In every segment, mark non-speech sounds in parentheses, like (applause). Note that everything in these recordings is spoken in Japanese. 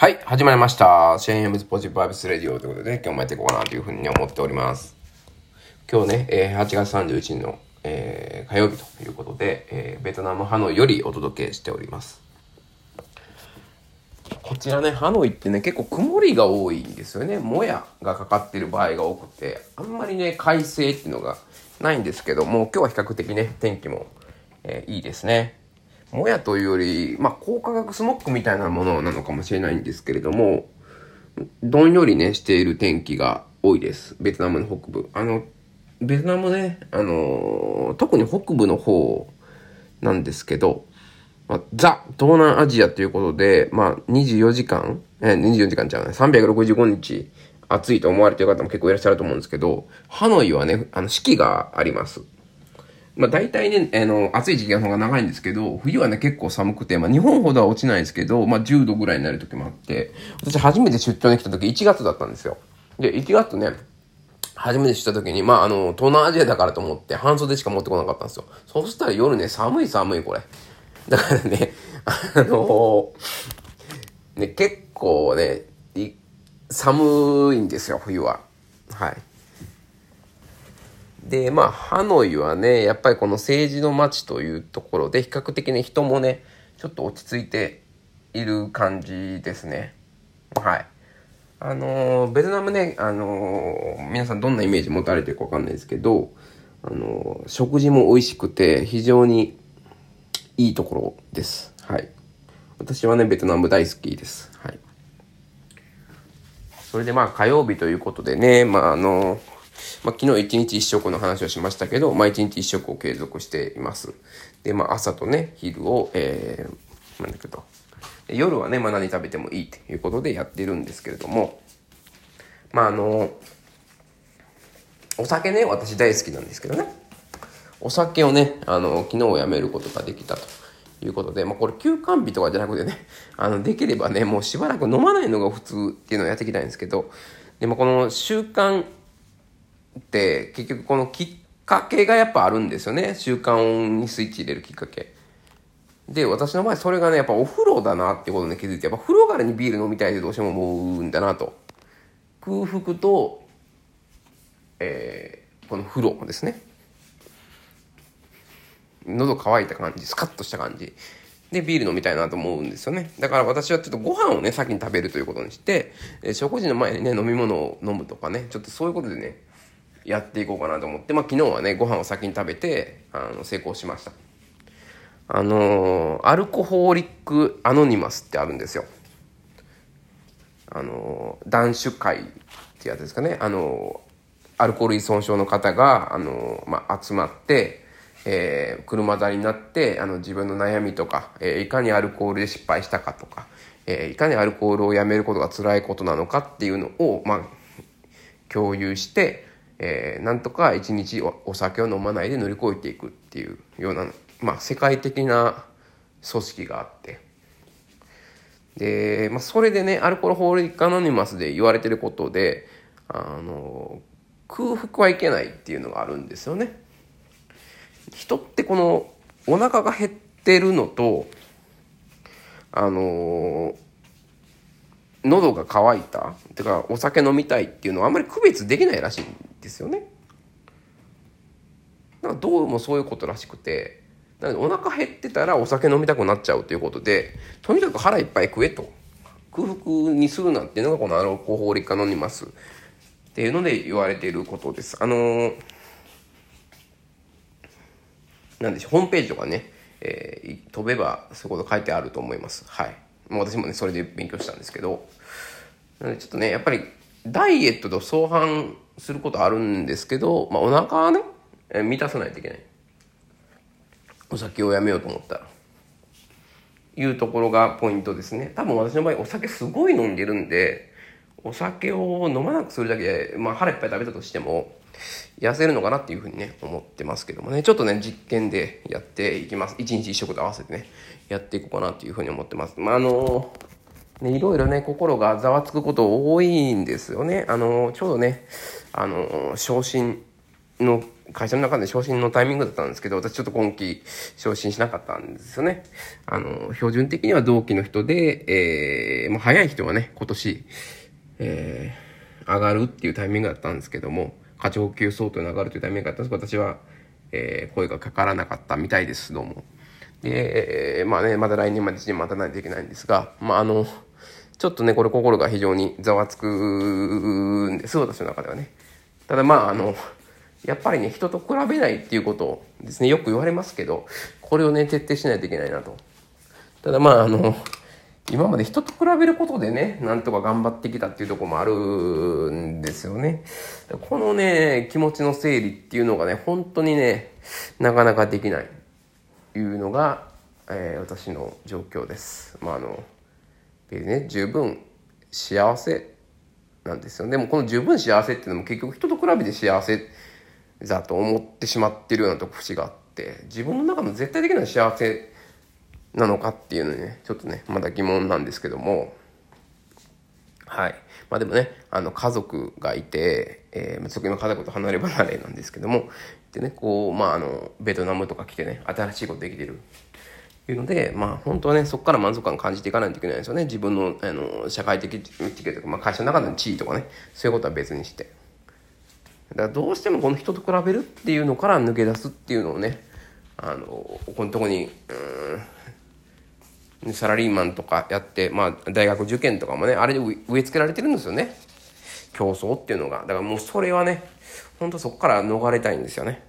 はい、始まりました。シェーン・エムズ・ポジティブ・バイブス・レディオということで、今日もやっていこうかなというふうに思っております。今日ね、え、8月31日の、えー、火曜日ということで、えー、ベトナム・ハノイよりお届けしております。こちらね、ハノイってね、結構曇りが多いんですよね。もやがかかっている場合が多くて、あんまりね、快晴っていうのがないんですけども、今日は比較的ね、天気も、えー、いいですね。もやというより、まあ、高化学スモッグみたいなものなのかもしれないんですけれども、どんよりね、している天気が多いです。ベトナムの北部。あの、ベトナムね、あの特に北部の方なんですけど、まあ、ザ・東南アジアということで、まあ、24時間、え、24時間ちゃうね、365日暑いと思われている方も結構いらっしゃると思うんですけど、ハノイはね、あの、四季があります。まあ大体ね、あの、暑い時期の方が長いんですけど、冬はね、結構寒くて、まあ日本ほどは落ちないんですけど、まあ10度ぐらいになる時もあって、私初めて出張に来た時1月だったんですよ。で、1月ね、初めて知った時に、まああの、東南アジアだからと思って半袖しか持ってこなかったんですよ。そしたら夜ね、寒い寒いこれ。だからね、あのね、結構ね、寒いんですよ、冬は。はい。で、まあ、ハノイはね、やっぱりこの政治の街というところで、比較的ね、人もね、ちょっと落ち着いている感じですね。はい。あのー、ベトナムね、あのー、皆さんどんなイメージ持たれてるかわかんないですけど、あのー、食事も美味しくて、非常にいいところです。はい。私はね、ベトナム大好きです。はい。それでまあ火曜日ということでね、まああのまあ、昨日一日一食の話をしましたけど、まあ、一日一食を継続しています。で、まあ、朝とね、昼を、えー、なんだけど、夜はね、まあ、何食べてもいいということでやってるんですけれども、まあ、あの、お酒ね、私大好きなんですけどね、お酒をね、あの、昨日やめることができたと。いうことで、まあ、これ休館日とかじゃなくてね、あの、できればね、もうしばらく飲まないのが普通っていうのをやっていきたいんですけど、でもこの習慣って結局このきっかけがやっぱあるんですよね。習慣にスイッチ入れるきっかけ。で私の場合それがねやっぱお風呂だなってことに気づいてやっぱ風呂からにビール飲みたいってどうしても思うんだなと。空腹と、えー、この風呂ですね。喉乾いた感じスカッとした感じ。で、ビール飲みたいなと思うんですよね。だから私はちょっとご飯をね、先に食べるということにして、え食事の前にね、飲み物を飲むとかね、ちょっとそういうことでね、やっていこうかなと思って、まあ、昨日はねご飯を先に食べてあの成功しました。あのー、アルコホーリックアノニマスってあるんですよ。あのー、男子会ってやつですかね。あのー、アルコール依存症の方が、あのまあ、集まって、えー、車座になってあの自分の悩みとか、えー、いかにアルコールで失敗したかとか、えー、いかにアルコールをやめることが辛いことなのかっていうのを、まあ、共有してえー、なんとか一日お酒を飲まないで乗り越えていくっていうような、まあ、世界的な組織があってで、まあ、それでねアルコールホーリックアノニマスで言われてることであの空腹はいけないっていうのがあるんですよね。人ってこのお腹が減ってるのとあの喉が渇いたてかお酒飲みたいっていうのはあんまり区別できないらしいんですよね。なんかどうもそういうことらしくてなのでお腹減ってたらお酒飲みたくなっちゃうということでとにかく腹いっぱい食えと空腹にするなっていうのがこのアロコホーリカノニマスっていうので言われていることです。あのー、なんでしょうホームページとかね、えー、飛べばそういうこと書いてあると思います。はい。私もねそれで勉強したんですけどなのでちょっとねやっぱりダイエットと相反することあるんですけど、まあ、お腹はね、え満たさないといけない。お酒をやめようと思った。らいうところがポイントですね。多分私の場合お酒すごい飲んでるんでお酒を飲まなくするだけで、まあ、腹いっぱい食べたとしても痩せるのかなっていうふうにね思ってますけどもね。ちょっとね実験でやっていきます。一日一食と合わせてねやっていこうかなっていうふうに思ってます。まああのね、いろいろね、心がざわつくこと多いんですよね。あの、ちょうどね、あの、昇進の会社の中で昇進のタイミングだったんですけど、私ちょっと今期昇進しなかったんですよね。あの、標準的には同期の人で、えー、もう早い人はね、今年、えー、上がるっていうタイミングだったんですけども、課長級相当に上がるというタイミングだったんですけど、私は、えー、声がかからなかったみたいです、どうも。で、えー、まあね、まだ来年まで1年待たないといけないんですが、まああの、ちょっとね、これ心が非常にざわつくんです、私の中ではね。ただまあ、あの、やっぱりね、人と比べないっていうことですね、よく言われますけど、これをね、徹底しないといけないなと。ただまあ、あの、今まで人と比べることでね、なんとか頑張ってきたっていうとこもあるんですよね。このね、気持ちの整理っていうのがね、本当にね、なかなかできないいうのが、えー、私の状況です。まあ、あの、ね、十分幸せなんですよ。でもこの十分幸せっていうのも結局人と比べて幸せだと思ってしまってるようなとこ節があって自分の中の絶対的な幸せなのかっていうのにねちょっとねまだ疑問なんですけども。はい。まあでもねあの家族がいて、えー、そこ今家族と離れ離れなんですけども。でねこうまああのベトナムとか来てね新しいことできてるいうので、まあ本当はね、そこから満足感感じていかないといけないんですよね。自分の、あの、社会的というか、まあ会社の中での地位とかね、そういうことは別にして。だからどうしてもこの人と比べるっていうのから抜け出すっていうのをね、あの、ここのとこに、うん、サラリーマンとかやって、まあ大学受験とかもね、あれで植え付けられてるんですよね。競争っていうのが。だからもうそれはね、本当そこから逃れたいんですよね。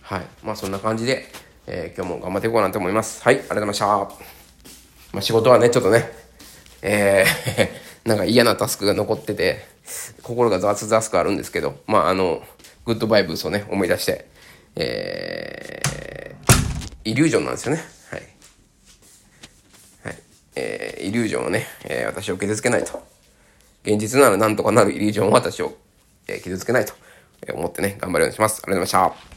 はい。まあそんな感じで、えー、今日も頑張っていこうかなと思います。はい、ありがとうございました。まあ仕事はね、ちょっとね、えー (laughs) なんか嫌なタスクが残ってて、心がザワつザワつくあるんですけど、まああの、グッドバイブスをね、思い出して、えー、イリュージョンなんですよね。はい。はい。えー、イリュージョンをね、えー、私を傷つけないと。現実ならなんとかなるイリュージョンを私を、えー、傷つけないと思ってね、頑張るようにします。ありがとうございました。